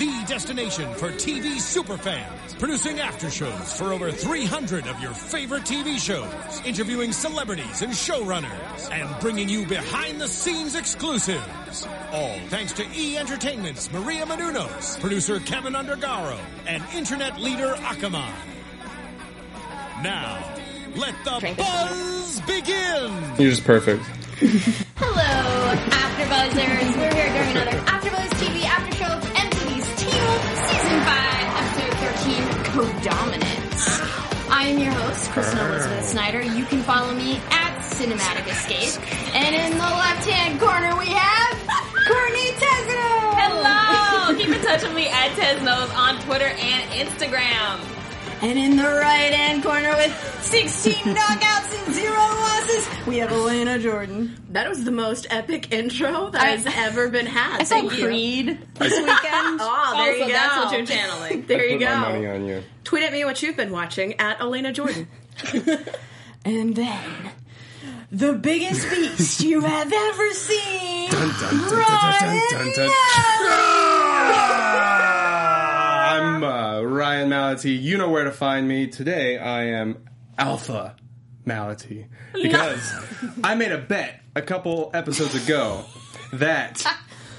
the destination for TV superfans, producing aftershows for over 300 of your favorite TV shows, interviewing celebrities and showrunners, and bringing you behind-the-scenes exclusives. All thanks to E Entertainment's Maria Menounos, producer Kevin Undergaro, and internet leader Akamai. Now, let the buzz begin! You're just perfect. Hello, AfterBuzzers. We're here during another AfterBuzz 5, Episode 13, Co-Dominance. I am your host, Kristen Elizabeth Snyder. You can follow me at Cinematic Escape. And in the left-hand corner we have Courtney Tesno. Hello! Keep in touch with me at Tesnos on Twitter and Instagram. And in the right-hand corner with 16 knockouts and zero losses, we have Elena Jordan. That was the most epic intro that I- has ever been had. I saw Thank you. Creed this weekend. Oh, there oh, you go. that's what you're channeling. There you Put my money go. on you. Tweet at me what you've been watching at Elena Jordan. And then, the biggest beast you have ever seen. Dun, dun, dun, dun, dun, dun, dun. Ah, I'm uh, Ryan Malaty. You know where to find me. Today I am Alpha Malaty because I made a bet a couple episodes ago that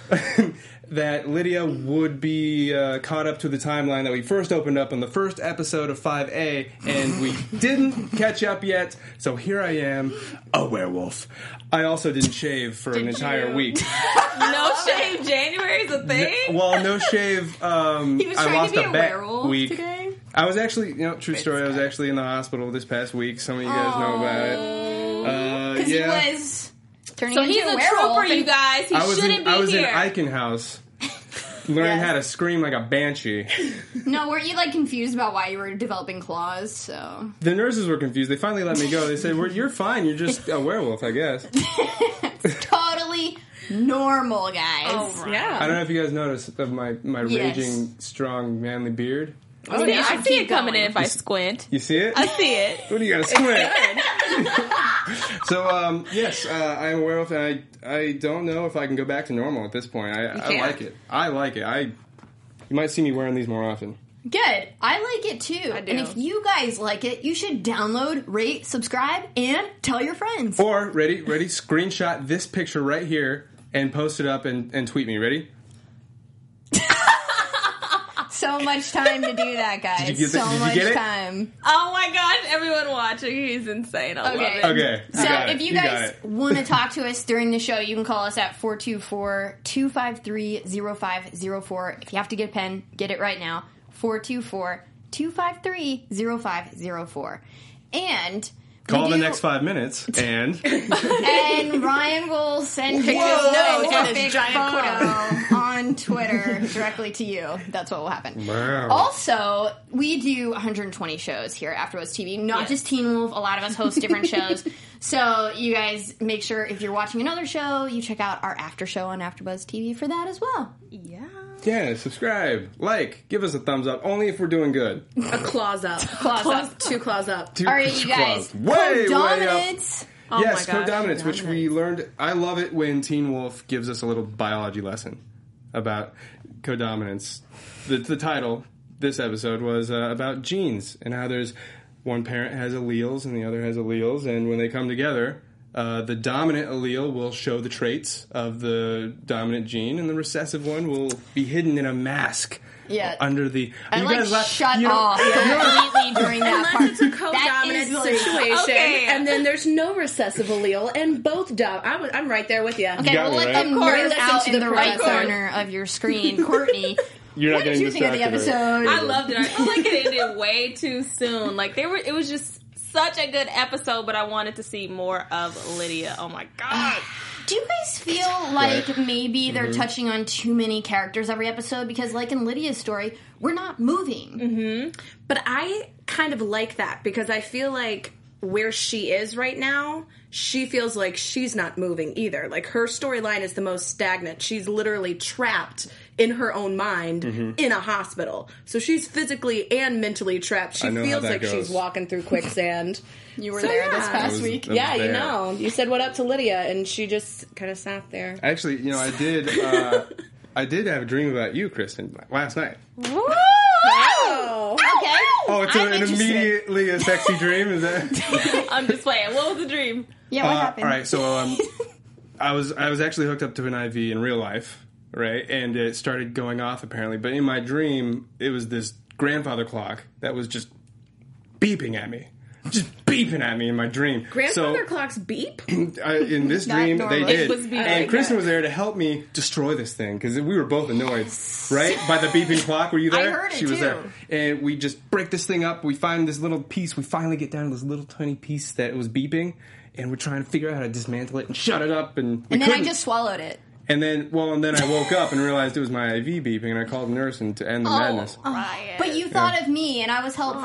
that Lydia would be uh, caught up to the timeline that we first opened up on the first episode of 5A, and we didn't catch up yet. So here I am, a werewolf. I also didn't shave for an entire you? week. No shave January is a thing? Well, no shave. Um, He was I trying to lost be a a bet werewolf week. today? I was actually, you know, true story. I was actually in the hospital this past week. Some of you guys know about it. Uh, yeah, he was turning So into he's a werewolf. trooper, you guys. He I was shouldn't in, be I was here. in Eichen House, learning Yes. how to scream like a banshee. No, weren't you like confused about why you were developing claws? So The nurses were confused. They finally let me go. They said, well, "You're fine. You're just a werewolf, I guess." totally normal, guys. Oh, right. I don't know if you guys noticed of my my Yes. raging, strong, manly beard. Oh, See, yeah. I see it coming going. in if I squint. You see it? I see it. What do you got to squint? so um, yes, uh, I'm aware of, and I I don't know if I can go back to normal at this point. I, I like it. I like it. I you might see me wearing these more often. Good. I like it too. I do. And if you guys like it, you should download, rate, subscribe, and tell your friends. Or ready, ready, screenshot this picture right here and post it up and, and tweet me. Ready? So much time to do that, guys. Did you get so it? Did you much get it? time. Oh my gosh, everyone watching, he's insane. I Okay. love it. Okay. you So got if it. you got guys it. want to talk to us during the show, you can call us at 424-253-0504. If you have to get a pen, get it right now. 424-253-0504. And call the next five minutes and and Ryan will send you Whoa, an look at epic giant photo on Twitter directly to you. That's what will happen. Wow. Also, we do 120 shows here at AfterBuzz TV. Not Yes. just Teen Wolf. A lot of us host different shows. So you guys make sure if you're watching another show, you check out our after show on AfterBuzz TV for that as well. Yeah. Yeah, subscribe, like, give us a thumbs up. Only if we're doing good. A claws up. Claws up. Two claws up. Two All right, you guys. claws. way, way up. dominance. Oh yes, my gosh, co-dominance, which we learned. I love it when Teen Wolf gives us a little biology lesson about co-dominance. The, the title this episode was uh, about genes and how there's one parent has alleles and the other has alleles, and when they come together, uh, the dominant allele will show the traits of the dominant gene, and the recessive one will be hidden in a mask. Yeah. under the. I you like guys la- shut you know- off completely during that part. Unless it's a co-dominant is situation, Okay. and then there's no recessive allele, and both dom. I'm, I'm right there with you. Okay, got we'll me, let right? them Of nerd out in the the right corner of your screen. Courtney, You're not what did you think of the distracted, right? episode? I loved it. I feel like it ended way too soon. Like they were it was just such a good episode, but I wanted to see more of Lydia. Oh my god. Do you guys feel like Right. maybe they're mm-hmm. touching on too many characters every episode? Because, like in Lydia's story, we're not moving. Mm-hmm. But I kind of like that because I feel like where she is right now, she feels like she's not moving either. Like her storyline is the most stagnant. She's literally trapped in her own mind Mm-hmm. in a hospital. So she's physically and mentally trapped. She I know how feels that like she's walking through quicksand. You were So, there this past was- week. I was yeah, you know. You said what up to Lydia and she just kind of sat there. Actually, you know, I did. Uh, I did have a dream about you, Kristen, last night. Oh. Okay. Oh, it's a, I'm an interested. immediately a sexy dream. Is that? I'm just playing. What was the dream? Yeah, what Uh, happened? all right, so um, I was I was actually hooked up to an IV in real life, right? And it started going off apparently, but in my dream, it was this grandfather clock that was just beeping at me, just beeping at me in my dream. Grandfather so, clocks beep? I, in this dream, normal. they did, was and Kristen was there to help me destroy this thing because we were both annoyed, right? By the beeping clock. Were you I there? heard it she was too. there, and we just break this thing up. We find this little piece. We finally get down to this little tiny piece that was beeping, and we're trying to figure out how to dismantle it and shut it up. And and then I couldn't. just swallowed it. And then well, and then I woke up and realized it was my IV beeping, and I called the nurse and to end the oh, madness. Oh. Ryan. But you thought of me, and I was helpful.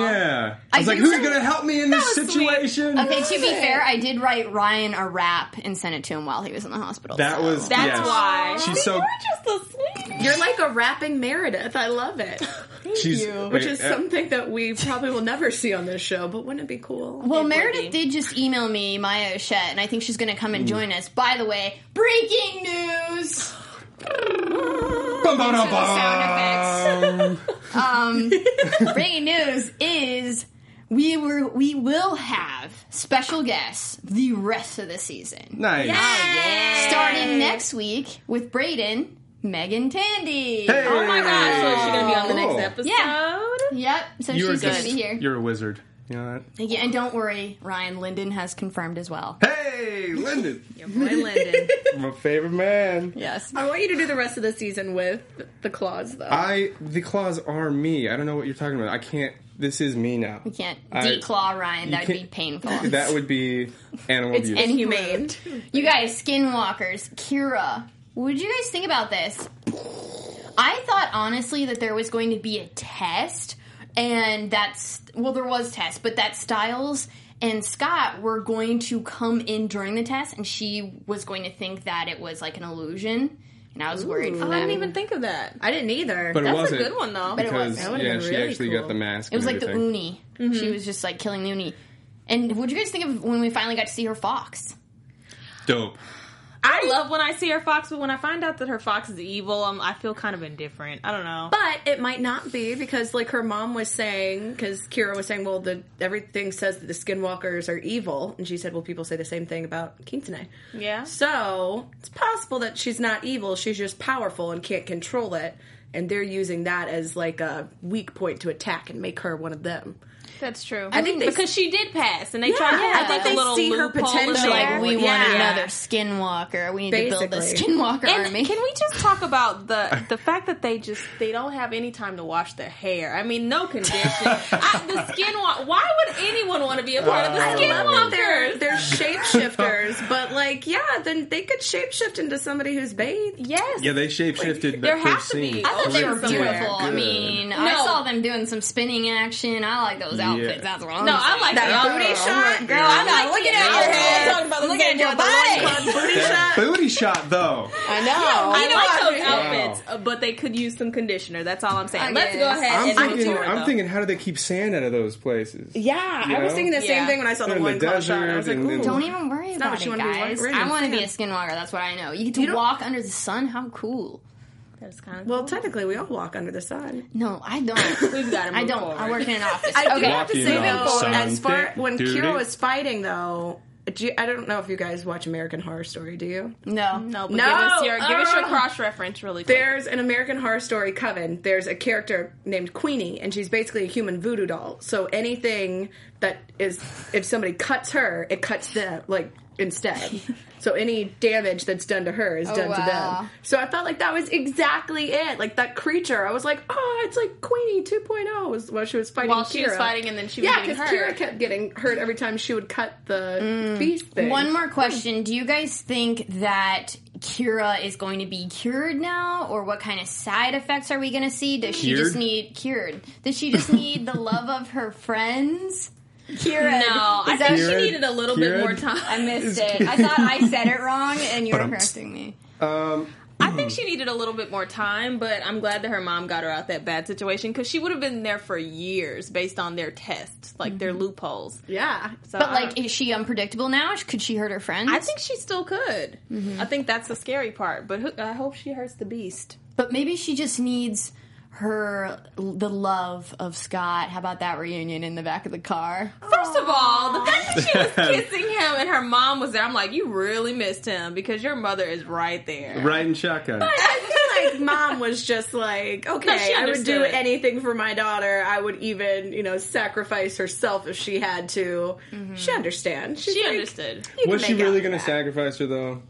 Yeah, I I was like, "Who's say- gonna help me in this was sweet. situation?" Okay, to be fair, I did write Ryan a rap and send it to him while he was in the hospital. That so- was That's yes. why. She's so just a sweet. You're like a rapping Meredith. I love it. she's Which wait, is uh, something that we probably will never see on this show, but wouldn't it be cool? Well, It Meredith did just email me, Maya Eshet, and I think she's going to come Mm. and join us. By the way, breaking news! Sound bum. breaking news is we were we will have special guests the rest of the season. Nice. Starting next week with Braeden, Meagan Tandy. Hey. Oh my gosh! So is she gonna be on the next episode? Yeah. Yep. So You're she's going just to be here. you're a wizard. You know that? Yeah, and don't worry, Ryan Linden has confirmed as well. Hey, Lyndon, Your boy Lyndon. my favorite man. Yes. I want you to do the rest of the season with the claws, though. I the claws are me. I don't know what you're talking about. I can't. This is me now. You can't I- declaw Ryan. That would be can't- painful. That would be animal it's abuse. inhumane. You guys, skinwalkers, Kira, what did you guys think about this? I thought honestly that there was going to be a test, and that's well, there was test, but that Stiles and Scott were going to come in during the test, and she was going to think that it was like an illusion, and I was worried for Oh, them. I didn't even think of that. I didn't either. but it That's a wasn't. good one though. But it was. That yeah, she really actually cool. got the mask. It was and like the everything. uni. She mm-hmm. was just like killing the uni. And what do you guys think of when we finally got to see her fox? Dope. I love when I see her fox, but when I find out that her fox is evil, um, I feel kind of indifferent. I don't know. But it might not be because, like, her mom was saying, because Kira was saying, well, the everything says that the skinwalkers are evil, and she said, well, people say the same thing about Kintane. yeah. So it's possible that she's not evil; she's just powerful and can't control it, and they're using that as like a weak point to attack and make her one of them. That's true. I think they- because she did pass, and they tried to Yeah, I think like a they little see her potential. in They're there. like, we Yeah. want another skinwalker. We need to build a skinwalker And army. can we just talk about the the fact that they just they don't have any time to wash their hair? I mean, no condition. I, the skin. wa- Why would anyone want to be a part of the uh, I love that they're skinwalkers? they're shapeshifters, but like, yeah, then they could shapeshift into somebody who's bathed. Yes. Yeah, they shapeshifted there has to be. scene. I I thought they were somewhere. beautiful. I Good. mean, I saw them doing some spinning action. I like those outfits. That's what I'm No, I like That the booty outfit. shot, Girl, I'm not looking at your head. talking about the Look at your body. Booty shot. booty shot though. I know. I like those Wow. outfits, uh, but they could use some conditioner. That's all I'm saying. I Let's guess. go ahead I'm and thinking. I'm though. thinking. How do they keep sand out of those places? Yeah, You I was thinking the same Yeah. thing when I saw the They're in one the shot. I was like, desert and- ooh. and- Don't even worry about it, you wanna be guys. I want to be a skinwalker. That's what I know. You get to walk under the sun. How cool. That's kind of Well, technically, we all walk under the sun. No, I don't. We've got to I don't. forward. I work in an office. I do okay. have to say though, sun. as far when Duty. Kira was fighting though, do you, I don't know if you guys watch American Horror Story. Do you? No. No, but No, give us your give us your cross reference really quick. There's an American Horror Story coven. There's a character named Queenie, and she's basically a human voodoo doll. So anything that is, if somebody cuts her, it cuts them like instead. so any damage that's done to her is oh, done to them. So I felt like that was exactly it. Like that creature, I was like, oh, it's like Queenie 2.0 was while she was fighting. While she was fighting and then she was yeah, because. Kira kept getting hurt every time she would cut the mm. beast. thing. One more question. Do you guys think that Kira is going to be cured now? Or what kind of side effects are we going to see? Does she just need cured? Does she just need the love of her friends? Kira. No, I Is think she Kieran- needed a little bit Kieran- more time. I missed it. I thought I said it wrong, and you were correcting me. Um, I think she needed a little bit more time, but I'm glad that her mom got her out that bad situation because she would have been there for years based on their tests, like their loopholes. Yeah. So But I- like, is she unpredictable now? Could she hurt her friends? I think she still could. I think that's the scary part, but who- I hope she hurts the beast. But maybe she just needs her the love of Scott. How about that reunion in the back of the car? First of all, the fact that she was kissing him and her mom was there, I'm like, you really missed him because your mother is right there. riding shotgun. I feel like mom was just like, okay, she I would do anything for my daughter. I would even, you know, sacrifice herself if she had to. Mm-hmm. She understands. She's She like, understood. Was she really going to sacrifice her though?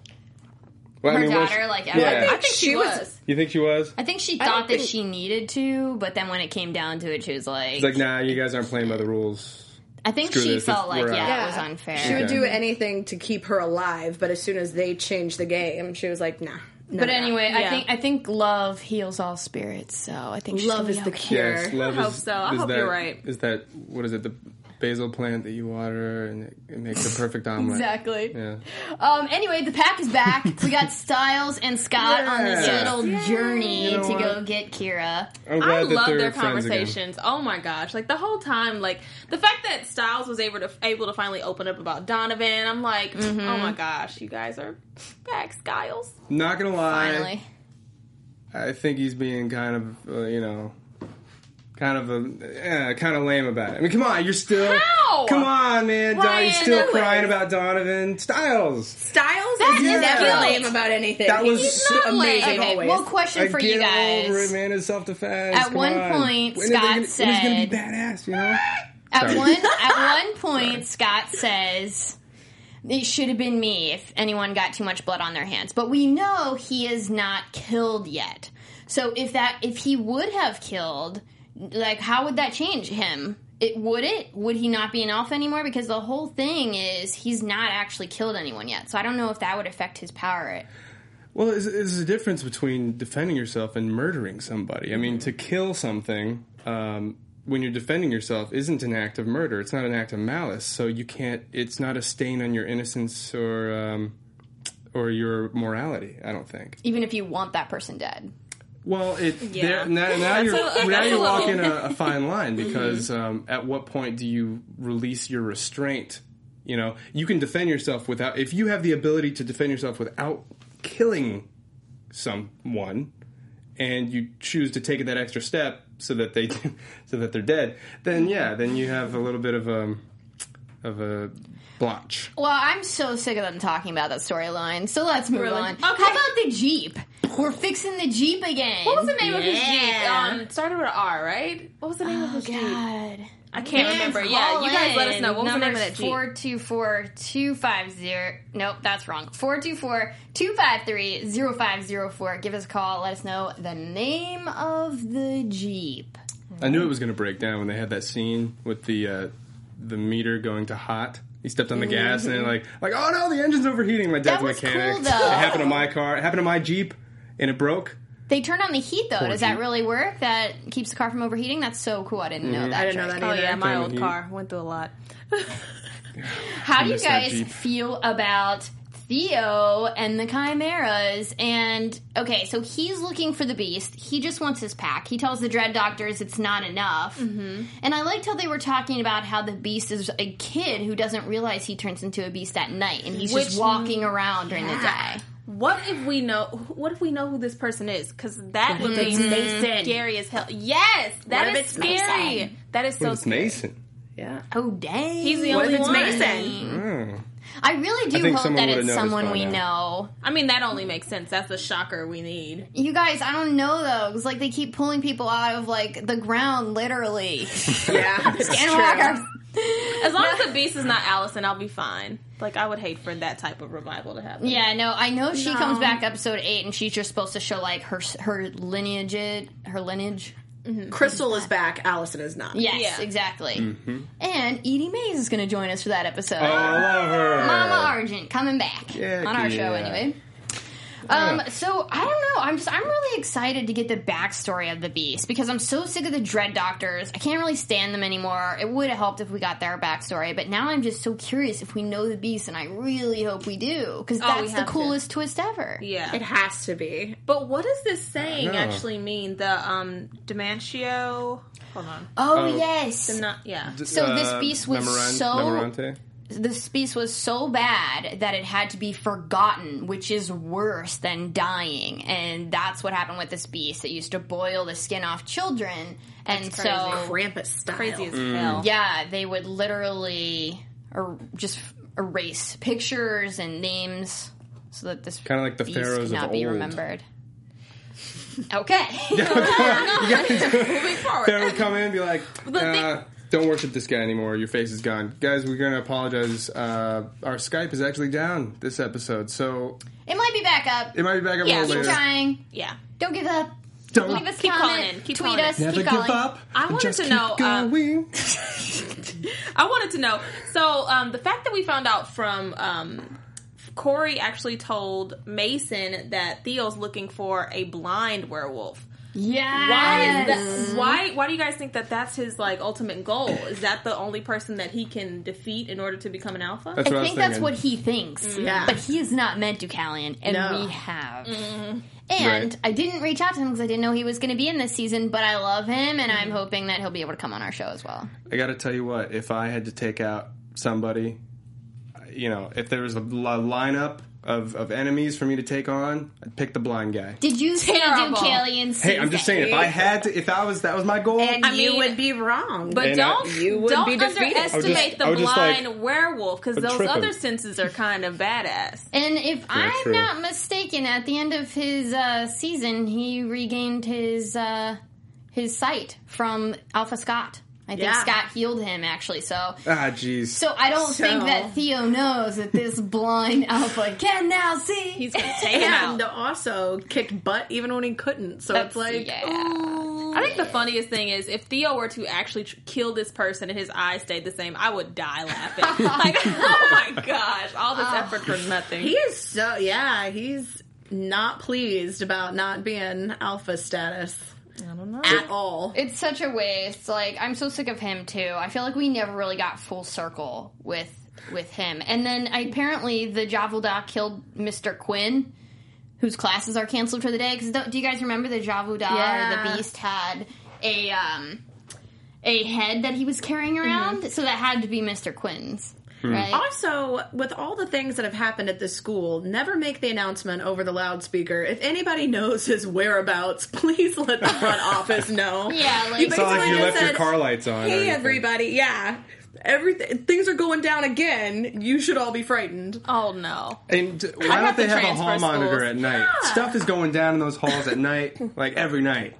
Well, Her was- daughter, like, yeah. I I think she, She was- was. you think she was? I think she thought that think- she needed to, but then when it came down to it, she was like, It's like, nah, you guys aren't playing by the rules. I think screw she this, felt like, we're yeah, out. it was unfair. She would Okay. do anything to keep her alive, but as soon as they changed the game, she was like, nah. no, But no. anyway, I think I think love heals all spirits. So I think love gonna is be the okay. cure. Yes, love I hope is, so. I hope that, you're right. Is that what is it? The basil plant that you water and it, it makes the perfect omelet. Exactly. Yeah. Um, anyway, the pack is back. we got Stiles and Scott on this Yeah. little journey You know to go get Kira. I'm glad I that love their friends again. conversations. Oh my gosh! Like the whole time, like the fact that Stiles was able to able to finally open up about Donovan. I'm like, Mm-hmm. oh my gosh, you guys are back, Stiles. Not gonna lie, Finally, I think he's being kind of, uh, you know, kind of a, yeah, kind of lame about it. I mean, come on, you're still, How? come on, man, Don, you're still do it. crying about Donovan Stiles. Stiles That is is never guilt. lame about anything. That was He's so- amazing okay. always. Well, question I for get you guys. over it, man. It's self defense. At one point, when are Scott gonna, when is it gonna said- be badass, you know? At Sorry. one at one point, Scott says it should have been me if anyone got too much blood on their hands. But we know he is not killed yet. So if that if he would have killed, like how would that change him? It would it? Would he not be an alpha anymore? Because the whole thing is he's not actually killed anyone yet. So I don't know if that would affect his power. Well, there's, there's a difference between defending yourself and murdering somebody. I mean, to kill something um, when you're defending yourself isn't an act of murder. It's not an act of malice. So you can't. It's not a stain on your innocence or um, or your morality. I don't think. Even if you want that person dead. Well, it Yeah. now, now you're a- now you're walking a, a fine line because um, at what point do you release your restraint? You know, you can defend yourself without if you have the ability to defend yourself without killing someone, and you choose to take that extra step so that they so that they're dead. Then yeah, then you have a little bit of a of a blotch. Well, I'm so sick of them talking about that storyline. So let's move Really? on. Okay. How about the Jeep? We're fixing the Jeep again. What was the name of his Jeep? Yeah. Um, started with an R, right? What was the name of his Jeep? God. I can't remember. Yeah, you guys let us know. What was the name of that Jeep? 424-250. Nope, that's wrong. 424-253-0504. Give us a call. Let us know the name of the Jeep. I knew it was going to break down when they had that scene with the uh, the meter going to hot. He stepped on the mm-hmm. gas and they're like, like, oh no, the engine's overheating. My dad's That was mechanic. cool, though. It happened to my car. It happened to my Jeep, and it broke. They turned on the heat though. Poor Does that really work? That keeps the car from overheating? That's so cool. I didn't know mm-hmm. that. I didn't know trick. that Oh either. yeah, my Turn the old heat. car went through a lot. How do you miss that guys Jeep. feel about Theo and the Chimeras? And okay, so he's looking for the beast. He just wants his pack. He tells the Dread Doctors it's not enough. Mm-hmm. And I liked how they were talking about how the beast is a kid who doesn't realize he turns into a beast at night, and he's Which- just walking around during the day. What if we know? What if we know who this person is? Because that would be Mason? scary as hell. Yes, that What is scary. Mason? That is so But it's scary. Mason. Yeah. Oh dang! He's the What only if it's one. Mason? Oh. I really do I hope someone that it's someone we now. know. I mean, that only makes sense. That's the shocker we need. You guys, I don't know though, because like they keep pulling people out of like the ground, literally. Yeah. It's Skinwalker. As long as the beast is not Allison, I'll be fine. Like I would hate for that type of revival to happen. Yeah, no, I know she No. comes back episode eight, and she's just supposed to show like her her lineage, her lineage. Crystal is back. Allison is not. Yes, Yeah. exactly. Mm-hmm. And Eaddy Mays is going to join us for that episode. Oh, I love her. Mama Argent coming back Yeah, on our show anyway. Um, Yeah. so I don't know. I'm just I'm really excited to get the backstory of the Beast because I'm so sick of the Dread Doctors. I can't really stand them anymore. It would have helped if we got their backstory, but now I'm just so curious if we know the Beast, and I really hope we do because Oh, that's the have to. coolest twist ever. Yeah. It has to be. But what does this saying actually mean? The um Demantio. Hold on. Oh, Oh. yes. The not, yeah. So this beast was Memoran- so- Memorante? This beast was so bad that it had to be forgotten, which is worse than dying. And that's what happened with this beast. It used to boil the skin off children, and That's so Krampus style. Crazy as Mm. hell. yeah, they would literally er- just erase pictures and names so that this Kinda like the pharaohs could of not be old. remembered. Okay. Moving forward. They would come in and be like, uh, don't worship this guy anymore. Your face is gone. Guys, we're going to apologize. Uh, our Skype is actually down this episode, so it might be back up. it might be back up Yeah, a little Keep later. trying. Yeah. Don't give up. Don't Leave us Keep comment. calling in. Keep tweet calling in. us. never keep give calling. up. I wanted Just to keep know, um, Going. I wanted to know. So, um, the fact that we found out from um, Corey actually told Mason that Theo's looking for a blind werewolf. Yeah. Why is that? Why? Why do you guys think that that's his like ultimate goal? Is that the only person that he can defeat in order to become an alpha? That's what I I think that's what he thinks. Yeah. But he is not meant to, Callion, and No. we have. Mm-hmm. And Right. I didn't reach out to him because I didn't know he was going to be in this season, but I love him, and Mm-hmm. I'm hoping that he'll be able to come on our show as well. I got to tell you what, if I had to take out somebody, you know, if there was a lineup of, of enemies for me to take on, I'd pick the blind guy. Did you say do Terrible. Callion Hey, I'm just saying, if I had to, if that was that was my goal, And I you mean- would be wrong. But And I- don't You would don't be defeated. I would underestimate just- the I would just, like, blind werewolf because those trip other him. senses are kind of badass. And if I'm true. not mistaken, at the end of his uh, season, he regained his uh, his sight from Alpha Scott. I think Yeah. Scott healed him actually. So ah, jeez. So I don't So- think that Theo knows that this blind alpha can now see. He's gonna take him out. and also kicked butt even when he couldn't. So it's like, yeah. ooh. I think the funniest thing is if Theo were to actually tr- kill this person and his eyes stayed the same, I would die laughing. like, oh my gosh, all this effort for nothing. he is so yeah. He's not pleased about not being alpha status I don't know. at all. It's such a waste. Like I'm so sick of him too. I feel like we never really got full circle with with him. And then apparently the Javuda killed Mr. Quinn, whose classes are canceled for the day. Because do you guys remember the Javuda Yeah. or the Beast had a um a head that he was carrying around? So that had to be Mr. Quinn's. Hmm. Right? Also, with all the things that have happened at this school, never make the announcement over the loudspeaker. If anybody knows his whereabouts, please let the front office know. Yeah, like- You it's not like basically you just left your said, car lights on. or Hey, everybody! Yeah, everything things are going down again. You should all be frightened. Oh no. And why don't they to have a transfer hall monitor at night? Stuff is going down in those halls at night, like every night.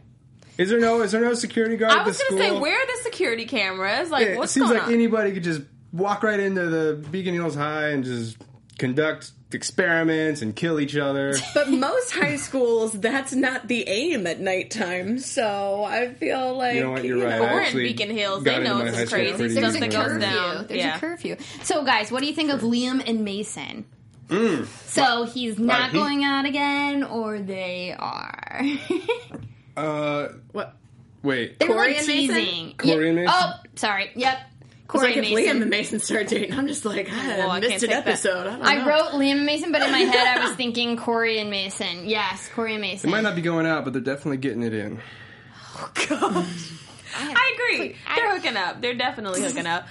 Is there no is there no security guard I at was the gonna school? say, where are the security cameras? Like, Yeah, it what's seems like on? anybody could just walk right into the Beacon Hills High and just conduct experiments and kill each other. But most high schools, that's not the aim at nighttime. So I feel like You know what? You're right. But I we're in Beacon Hills. They know it's crazy pretty stuff There's a that goes curfew. down. There's yeah. a curfew. So, guys, what do you think of Liam and Mason? Mm. So he's not Right, he- going out again, or they are. Uh, what? wait. they were Corey like and Mason? teasing. Corey and Yeah. Mason? Oh, sorry. Yep. It's Corey like and if Mason. Liam and Mason start dating, I'm just like, Well, I I can't missed an take that. episode. I, don't I know. wrote Liam and Mason, but in my head I was thinking Corey and Mason. Yes, Corey and Mason. It might not be going out, but they're definitely getting it in. Oh God. I agree. They're hooking up. They're definitely hooking up.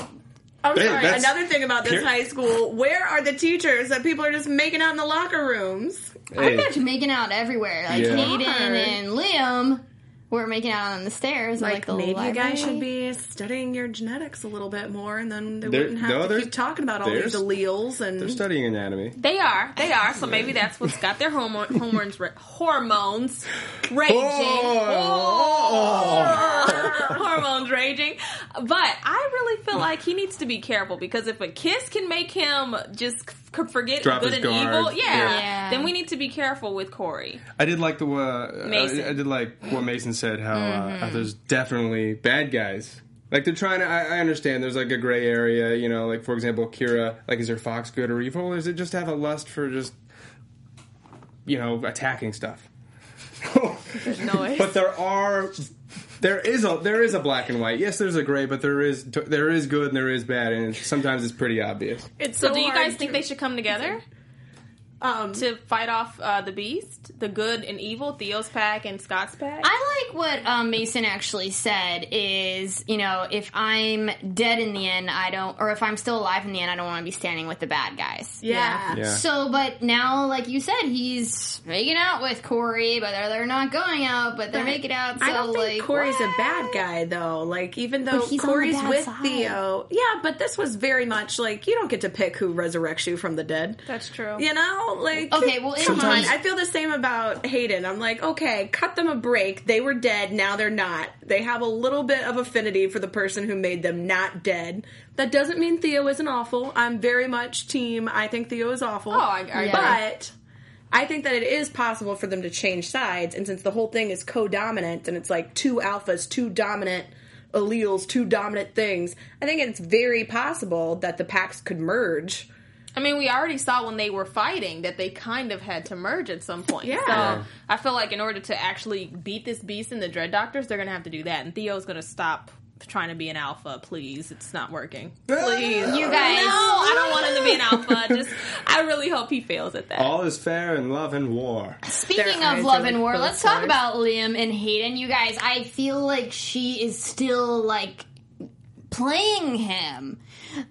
I'm Hey, sorry. Another thing about this Here- high school, where are the teachers that people are just making out in the locker rooms? Pretty much making out everywhere. Like Yeah. Hayden and Liam were making out on the stairs. Like, Like, the maybe you guys should be studying your genetics a little bit more, and then they They're- wouldn't have no, to keep talking about all these alleles and They're studying anatomy. They are. They are. So maybe that's what's got their hormone, hormones hormones raging. Oh. hormones raging. But I really feel like he needs to be careful because if a kiss can make him just c- forget Drop good his and guard. evil, yeah, Yeah. then we need to be careful with Corey. I did like the uh, Mason. I, I did like what Mason said. How uh, there's definitely bad guys. Like they're trying to. I, I understand. There's like a gray area. You know, like for example, Kira. Like, is her fox good or evil? Or is it just have a lust for just you know, attacking stuff. Noise. but there are there is a there is a black and white. Yes, there's a gray, but there is there is good and there is bad, and sometimes it's pretty obvious. It's so, do you hard guys to- think they should come together Um, to fight off uh, the beast, the good and evil, Theo's pack and Scott's pack? I like what um, Mason actually said is, you know, if I'm dead in the end, I don't, or if I'm still alive in the end, I don't want to be standing with the bad guys. yeah. Yeah. So, but now, like you said, he's making out with Corey, but they're, they're not going out, but they're making out. So, I don't think like, Corey's what? a bad guy though. Like even though But he's on the Corey's with side. Theo, yeah, but this was very much like you don't get to pick who resurrects you from the dead. That's true. You know, like Okay, well, come on. I feel the same about Hayden. I'm like, okay, cut them a break. They were dead, now they're not. They have a little bit of affinity for the person who made them not dead. That doesn't mean Theo isn't awful. I'm very much team. I think Theo is awful. Oh, I- I agree. but. I think that it is possible for them to change sides, and since the whole thing is co-dominant, and it's like two alphas, two dominant alleles, two dominant things, I think it's very possible that the packs could merge. I mean, we already saw when they were fighting that they kind of had to merge at some point. Yeah. So I feel like in order to actually beat this beast in the Dread Doctors, they're going to have to do that. And Theo's going to stop trying to be an alpha. Please, it's not working. Please, You guys. No, I don't want him to be an alpha. Just, I really hope he fails at that. All is fair in love and war. Speaking Their of love and war, let's talk about Liam and Hayden. You guys, I feel like she is still like playing him.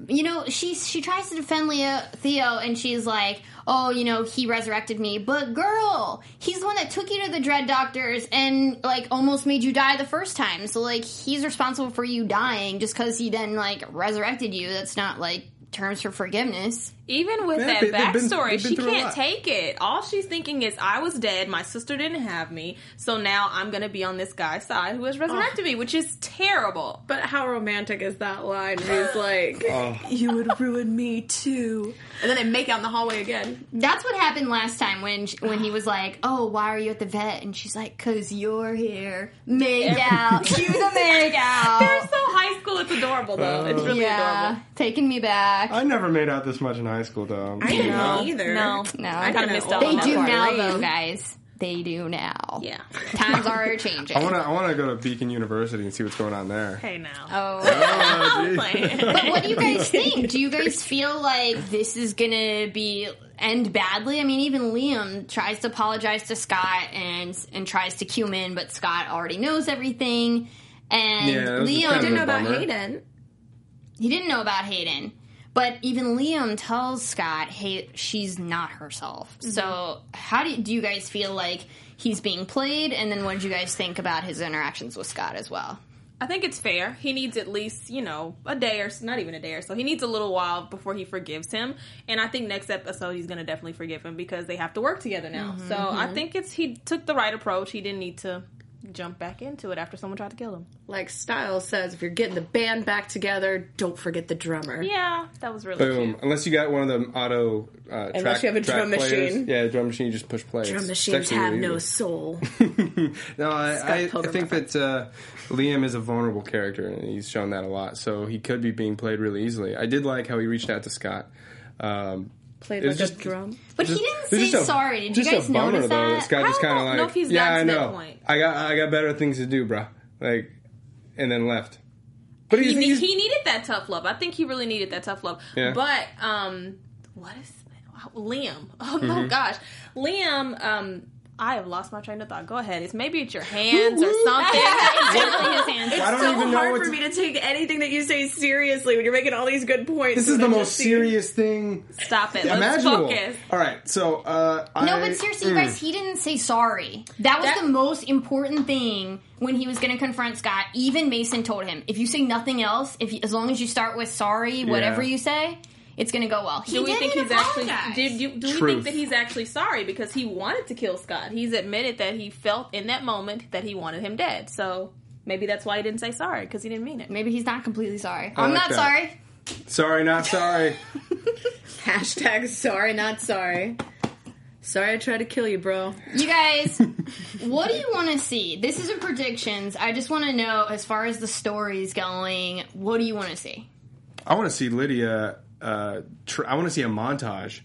You know, she she tries to defend Leo, Theo, and she's like, "Oh, you know, he resurrected me." But girl, he's the one that took you to the Dread Doctors and like almost made you die the first time. So like, he's responsible for you dying just because he then like resurrected you. That's not like terms for forgiveness. Even with Yeah, that they- they've been- backstory, they've been she can't take it. All she's thinking is, I was dead, my sister didn't have me, so now I'm going to be on this guy's side who has resurrected me, which is terrible. But how romantic is that line? He's like, Oh. "You would ruin me too," and then they make out in the hallway again. That's what happened last time when sh when he was like, "Oh, why are you at the vet?" and she's like, "Cause you're here." Make out, cue the make out. They're so high school, it's adorable though. It's really yeah, adorable. taking me back. I never made out this much in high school, though. I didn't No. either. No. no, I kinda kinda missed out they on that do part. now, Lame. though, guys. They do now. Yeah. times are changing. I want to. I want to go to Beacon University and see what's going on there. Hey now. Oh. Oh, But what do you guys think? Do you guys feel like this is gonna be end badly? I mean, even Liam tries to apologize to Scott and and tries to cue him in, but Scott already knows everything. And Yeah, Liam kind of Didn't a know about. Hayden. He didn't know about Hayden. But even Liam tells Scott, "Hey, she's not herself." Mm-hmm. So, how do you, do you guys feel like he's being played? And then, what did you guys think about his interactions with Scott as well? I think it's fair. He needs at least, you know, a day or not even a day or so. He needs a little while before he forgives him. And I think next episode he's going to definitely forgive him because they have to work together now. Mm-hmm. So I mm-hmm. think it's he took the right approach. He didn't need to jump back into it after someone tried to kill him. Like Stiles says, if you're getting the band back together, don't forget the drummer. Yeah, that was really Boom. cute. Unless you got one of the auto uh, Unless track, you have a track drum players. machine. Yeah, a drum machine. You just push play. Drum It's- it's machines actually have really no easy. soul. No, I, I, I Pilgrim think that uh, Liam is a vulnerable character, and he's shown that a lot. So he could be being played really easily. I did like how he reached out to Scott. Um, Played It like was a just- drum. But just- he didn't say a- sorry. Did you guys a bummer, notice though, that? Scott I just don't kind of know like, if he's yeah, gotten I to that know. point. I got, I got better things to do, bruh. Like, and then left. But he's, He, he's- he needed that tough love. I think he really needed that tough love. Yeah. But um, what is Liam? Oh, Mm-hmm. oh gosh, Liam. Um, I have lost my train of thought. Go ahead. It's maybe it's your hands or something. It's definitely his hands. I don't so even know hard what for to- me to take anything that you say seriously when you're making all these good points. this is the then most just see- serious thing Stop it. Let's imaginable. focus. All right, so uh, No, I- but seriously, you mm. guys, he didn't say sorry. That was That- the most important thing when he was going to confront Scott. Even Mason told him, if you say nothing else, if you, as long as you start with sorry, whatever Yeah. you say, it's going to go well. He Do we didn't think even he's actually? Did you, do we think that he's actually sorry because he wanted to kill Scott? He's admitted that he felt in that moment that he wanted him dead. So maybe that's why he didn't say sorry because he didn't mean it. Maybe he's not completely sorry. I I'm like not that. sorry. Sorry, not sorry. Hashtag sorry, not sorry. Sorry I tried to kill you, bro. You guys, what do you want to see? This is a predictions. I just want to know, as far as the story's going, what do you want to see? I want to see Lydia. Uh, tr- I want to see a montage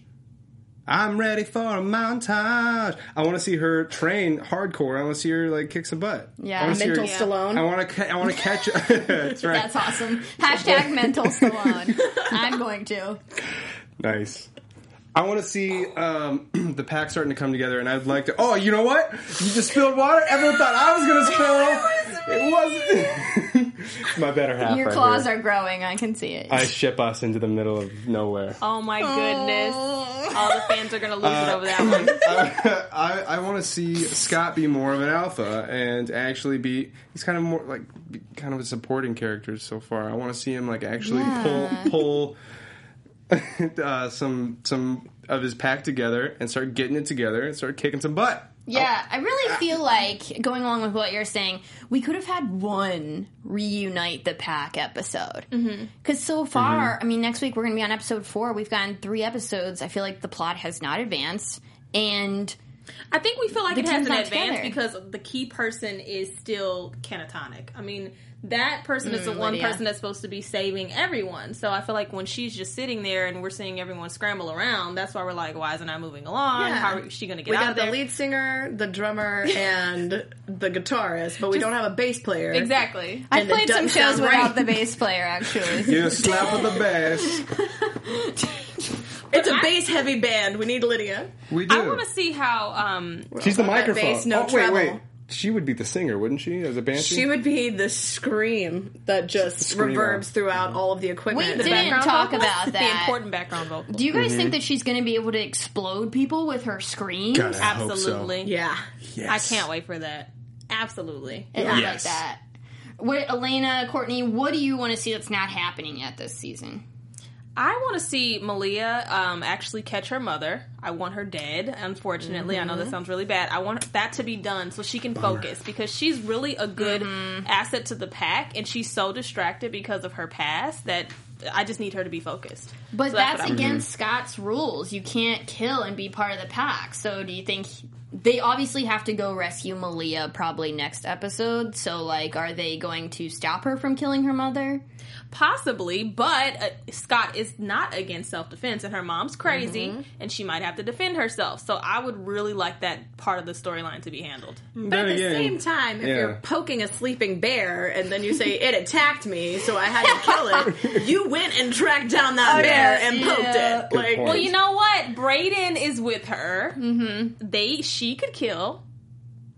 I'm ready for a montage. I want to see her train hardcore. I want to see her like kick some butt. Yeah. I Mental her- Stallone. I want to. I want to catch. That's right. That's awesome. Hashtag mental Stallone. I'm going to. Nice. I want to see um, the pack starting to come together, and I'd like to. Oh, you know what? You just spilled water. Everyone thought I was going to spill. it wasn't. My better half. Your right claws here. are growing. I can see it. I ship us into the middle of nowhere. Oh my goodness. All the fans are going to lose it over that one. I, I want to see Scott be more of an alpha and actually be. He's kind of more like kind of a supporting character so far. I want to see him like actually Yeah. pull pull uh, some some of his pack together and start getting it together and start kicking some butt. Yeah, I really feel like going along with what you're saying, we could have had one reunite the pack episode. Because so far, I mean, next week we're going to be on episode four. We've gotten three episodes. I feel like the plot has not advanced, and I think we feel like it hasn't advanced together. because the key person is still catatonic. I mean, that person is the one Lydia. person that's supposed to be saving everyone. So I feel like when she's just sitting there and we're seeing everyone scramble around, that's why we're like, why isn't I moving along? Yeah. How is she going to get We out got of the there? lead singer, the drummer, and the guitarist, but we don't have a bass player. Exactly. I've And it played some shows sound without right. the bass player. Actually, You slap with the bass. It's a bass heavy band. We need Lydia. We do. I want to see how. Um, She's the microphone. bass, no oh wait, treble. wait. She would be the singer, wouldn't she? As a banshee. She would be the scream that just screamo. reverbs throughout all of the equipment. We The didn't talk vocals. about the important background vocal. Do you guys Mm-hmm. think that she's going to be able to explode people with her screams? God, I hope so. Absolutely. Yeah. Yes. I can't wait for that. Absolutely. It looked Yes. like that. What, Elena, Courtney, what do you want to see that's not happening yet this season? I want to see Malia um, actually catch her mother. I want her dead. Unfortunately, I know that mm-hmm. sounds really bad. I want that to be done so she can focus because she's really a good mm-hmm. asset to the pack, and she's so distracted because of her past that I just need her to be focused. But So that's, what I- against mm-hmm. Scott's rules. You can't kill and be part of the pack. So do you think they obviously have to go rescue Malia probably next episode? So like, are they going to stop her from killing her mother? Possibly, but uh, Scott is not against self defense, and her mom's crazy, and she might have to defend herself. So I would really like that part of the storyline to be handled. But at the same time, if yeah. you're poking a sleeping bear and then you say it attacked me, so I had to kill it, you went and tracked down that bear and poked yeah. it. Like, point. Well, you know what? Braeden is with her. Mm-hmm. They she could kill,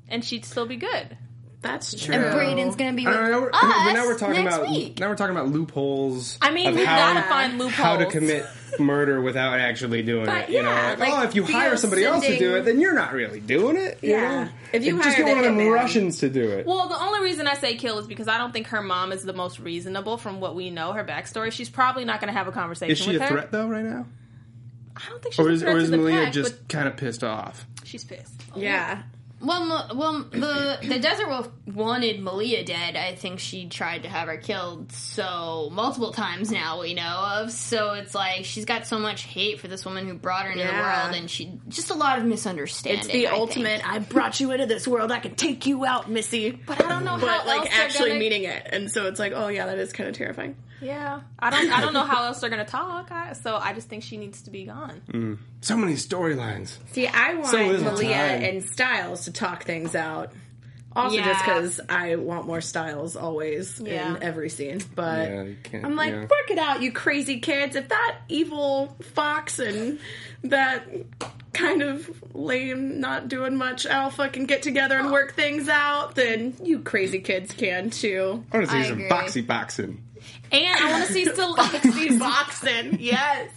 and she'd still be good. that's true. And Braeden's going to be I with don't know, we're, us now we're talking next about week. now we're talking about loopholes. I mean, we how, gotta find loopholes. how to commit murder without actually doing But it. You yeah, know, like, oh, if you hire somebody else to do it, then you're not really doing it. you Yeah. know? If you just hire get one of them. Russians to do it. Well, the only reason I say kill is because I don't think her mom is the most reasonable from what we know her backstory. She's probably not going to have a conversation is she with a her. threat though right now, I don't think she's or a is threat or to is the Malia pack, just kind of pissed off? But she's pissed. Yeah. Well, well, the the Desert Wolf wanted Malia dead. I think she tried to have her killed so multiple times now we know of. So it's like she's got so much hate for this woman who brought her into Yeah. the world, and she just a lot of misunderstanding. It's the I think. ultimate. I brought you into this world. I can take you out, Missy. But I don't know But how like else they're actually gonna- meaning it, and so it's like, oh yeah, that is kind of terrifying. Yeah, I don't. I don't know how else they're going to talk. I, so I just think she needs to be gone. Mm. So many storylines. See, I want So little Malia time. and Stiles to talk things out. Also, just because I want more Stiles always Yeah. in every scene. But Yeah, can't. I'm like, yeah. work it out, you crazy kids. If that evil fox and that kind of lame, not doing much alpha can get together and work things out, then you crazy kids can too. I want to see I some boxy boxing. And I want to see still. See boxing, yes.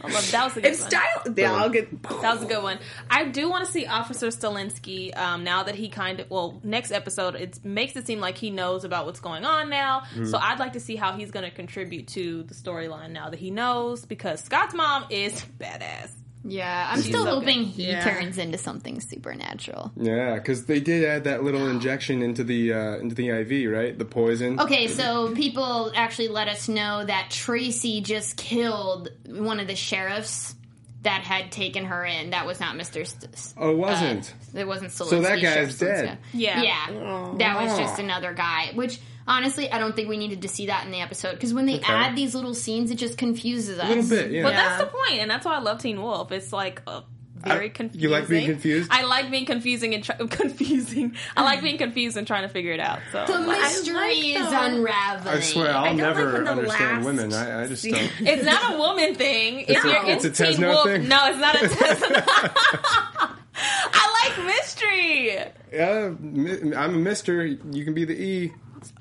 I love, that was a good If one. Style, yeah, I'll get. That was a good one. I do want to see Officer Stilinski um, now that he kind of well next episode it makes it seem like he knows about what's going on now. So I'd like to see how he's going to contribute to the storyline now that he knows because Scott's mom is badass. Yeah, I'm still so hoping good. he Yeah. turns into something supernatural. Yeah, because they did add that little injection into the uh, into the IV, right? The poison. Okay, so people actually let us know that Tracy just killed one of the sheriffs that had taken her in. That was not Mr. St- Oh, it wasn't. uh, it wasn't Stilinski. So that guy's dead. Stilinski. Yeah. Yeah. That was just another guy, which honestly, I don't think we needed to see that in the episode because when they add these little scenes, it just confuses us. A little bit, yeah. But Yeah. that's the point, and that's why I love Teen Wolf. It's like uh, very I- confusing. you like being confused? I like being confusing and try- confusing. I like being confused and trying to figure it out. So The mystery like is the- unraveling. I swear, I'll don't never like understand women. I, I just scene- don't. it's not a woman thing. It's, a- your, it's a Teen Tesno Wolf. thing? No, it's not a Tesno. I like mystery. Yeah, I'm a Mister. You can be the E.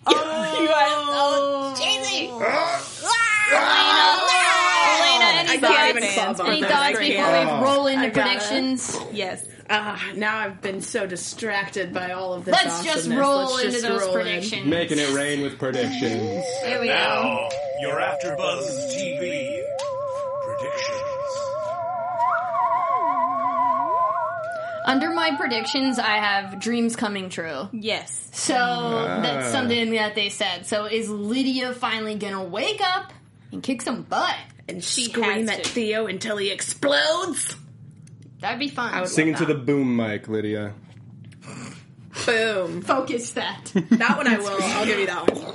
Oh, you are so cheesy. Alana, any can't thoughts? even club Any thoughts before we roll into I predictions? Yes. Ah, now I've been so distracted by all of this. Let's just awesomeness. roll Let's into just those roll in. predictions. Making it rain with predictions. Here we go. Now, your AfterBuzz TV Under my predictions, I have dreams coming true. Yes. So ah. that's something that they said. So is Lydia finally gonna wake up and kick some butt? and She scream at to. Theo until he explodes. That'd be fun. would- Singing to the boom mic, Lydia. Boom. Focus that. That one I will. I'll give you that one.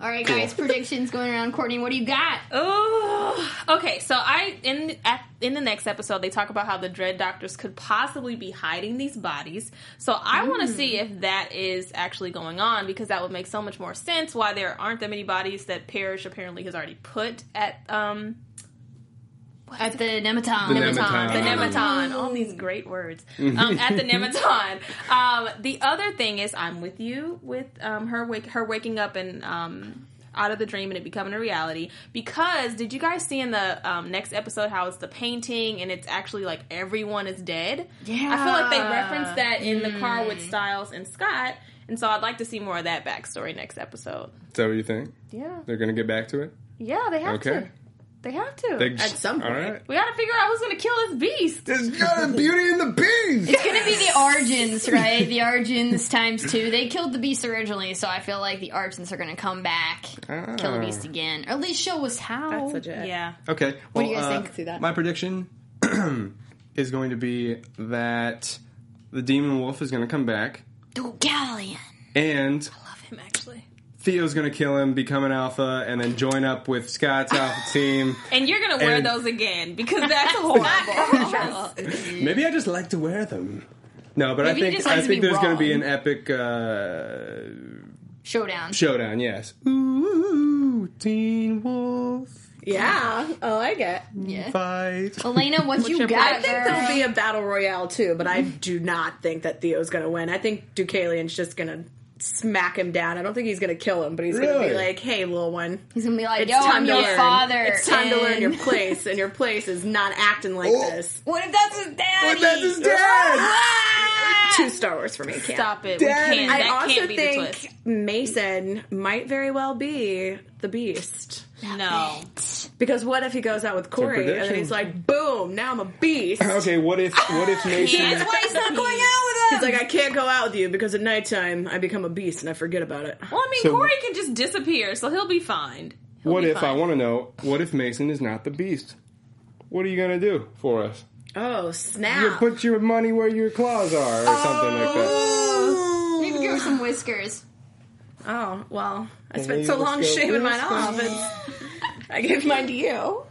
All right, guys. Predictions going around. Courtney, what do you got? Oh, okay. So I in at, in the next episode they talk about how the dread doctors could possibly be hiding these bodies. So I want to see if that is actually going on because that would make so much more sense. Why there aren't that many bodies that Parrish apparently has already put at um At the Nemeton. The Nemeton, Nemeton. the Nemeton, all these great words um, at the Nemeton. Um, the other thing is, I'm with you with um, her wake, her waking up and um, out of the dream and it becoming a reality. Because did you guys see in the um, next episode how it's the painting and it's actually like everyone is dead? Yeah. I feel like they referenced that in the car with Stiles and Scott, and so I'd like to see more of that backstory next episode. Is that what you think? Yeah, They're gonna get back to it. yeah, they have Okay. to. They have to. They, At some All point. right. we got to figure out who's going to kill this beast. There's got to be a Beauty and the Beast. It's gonna be the Argents, right? The Argents times two. They killed the Beast originally, so I feel like the Argents are gonna come back, kill the Beast again, or at least show us how. That's legit. Yeah. Okay. What Well, do you guys uh, think? See that? My prediction is going to be that the Demon Wolf is going to come back, Galleon. and I Love him actually. Theo's going to kill him, become an alpha, and then join up with Scott's alpha team. And you're gonna wear And- those again because that's a horrible. Maybe I just like to wear them. No, but Maybe I think I think be there's going to be an epic uh, Showdown. showdown. Yes. Ooh, Teen Wolf Yeah, Oh, I like it. Yeah. fight. Alana, what you got? I think there'll be a battle royale too, but I do not think that Theo's going to win. I think Deucalion's just going to smack him down. I don't think he's going to kill him, but he's going to be like, "Hey, little one, He's gonna be like, it's "Yo, time I'm to your learn. father. It's time to learn your place, and your place is not acting like Oh. this." What if that's his daddy? But that's his dad. Ah! Two Star Wars for me. Can't. Stop it. Daddy. We can't. I That also can't be the think twist. Mason might very well be the Beast. No. Because what if he goes out with Corey and then he's like, "Boom! Now I'm a beast." Okay, what if what if Mason? That's why he's not going out with him. He's like, "I can't go out with you because at nighttime I become a beast and I forget about it." Well, I mean, So- Corey can just disappear, so he'll be fine. He'll What be if I fine. want to know? What if Mason is not the Beast? What are you gonna do for us? Oh snap! You put your money where your claws are, or something like that. Oh. Maybe give her some whiskers. Oh well, I spent so long shaving mine off. go. It's, I gave mine to you.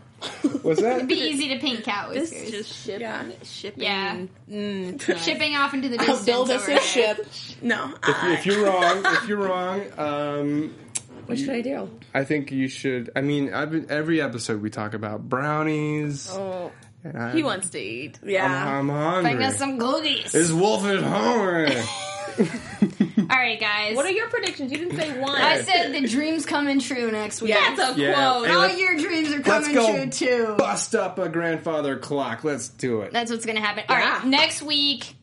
What's that? It'd Be easy to paint cat This whiskers. just shipping, Yeah. shipping. Yeah. Mm, Shipping off into the I'll distance. build us over a there. ship. No, if you're wrong, if you're wrong, um, what should I do? I think you should. I mean, I've been, every episode we talk about brownies. Oh, and I, he wants to eat. yeah. I'm, I'm hungry. Bring us some cookies. This wolf is hungry. All right, guys. What are your predictions? You didn't say one. I said the dreams coming true next week. That's a Yeah. quote. Hey, All let's- your dreams are Let's coming go true too. bust up a grandfather clock. Let's do it. That's what's going to happen. All Yeah. right, next week,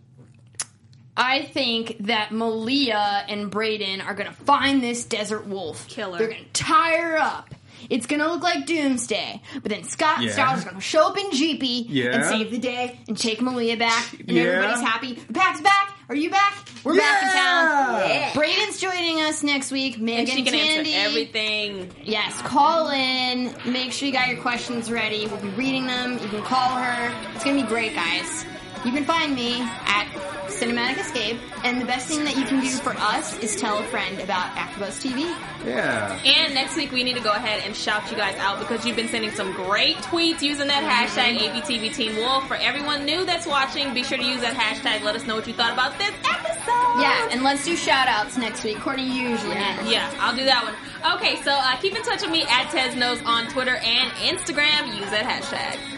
I think that Malia and Braeden are going to find this desert wolf. Killer. They're going to tie her up. It's going to look like Doomsday, but then Scott and Yeah. Stiles are going to show up in Jeepy Yeah. and save the day and take Malia back, and Yeah. everybody's happy. The pack's back. Are you back? We're back in town. Yeah. Braeden's joining us next week, Meagan And she can Tandy. answer everything. Yes, call in. Make sure you got your questions ready. We'll be reading them. You can call her. It's gonna be great, guys. You can find me at Cinematic Escape, and the best thing that you can do for us is tell a friend about AfterBuzz TV. Yeah. And next week we need to go ahead and shout you guys out because you've been sending some great tweets using that hashtag ABTV Teen Wolf. For everyone new that's watching, be sure to use that hashtag. Let us know what you thought about this episode. Yeah, and let's do shout outs next week. Courtney usually has. Yeah, I'll do that one. Okay, so uh, keep in touch with me at Tez Knows on Twitter and Instagram. Use that hashtag.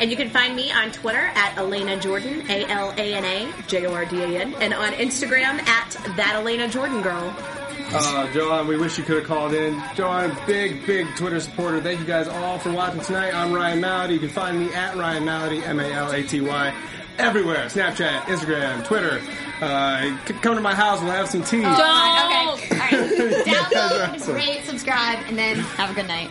And you can find me on Twitter at Alana Jordan, A L A N A J O R D A N, and on Instagram at that Alana Jordan girl. Uh, Joanne, we wish you could have called in. Joanne, big, big Twitter supporter. Thank you guys all for watching tonight. I'm Ryan Malaty. You can find me at Ryan Malaty, M-A-L-A-T-Y, everywhere. Snapchat, Instagram, Twitter. Uh, come to my house. We'll have some tea. Don't. Don't. Okay. All right. Download, rate, subscribe, and then have a good night.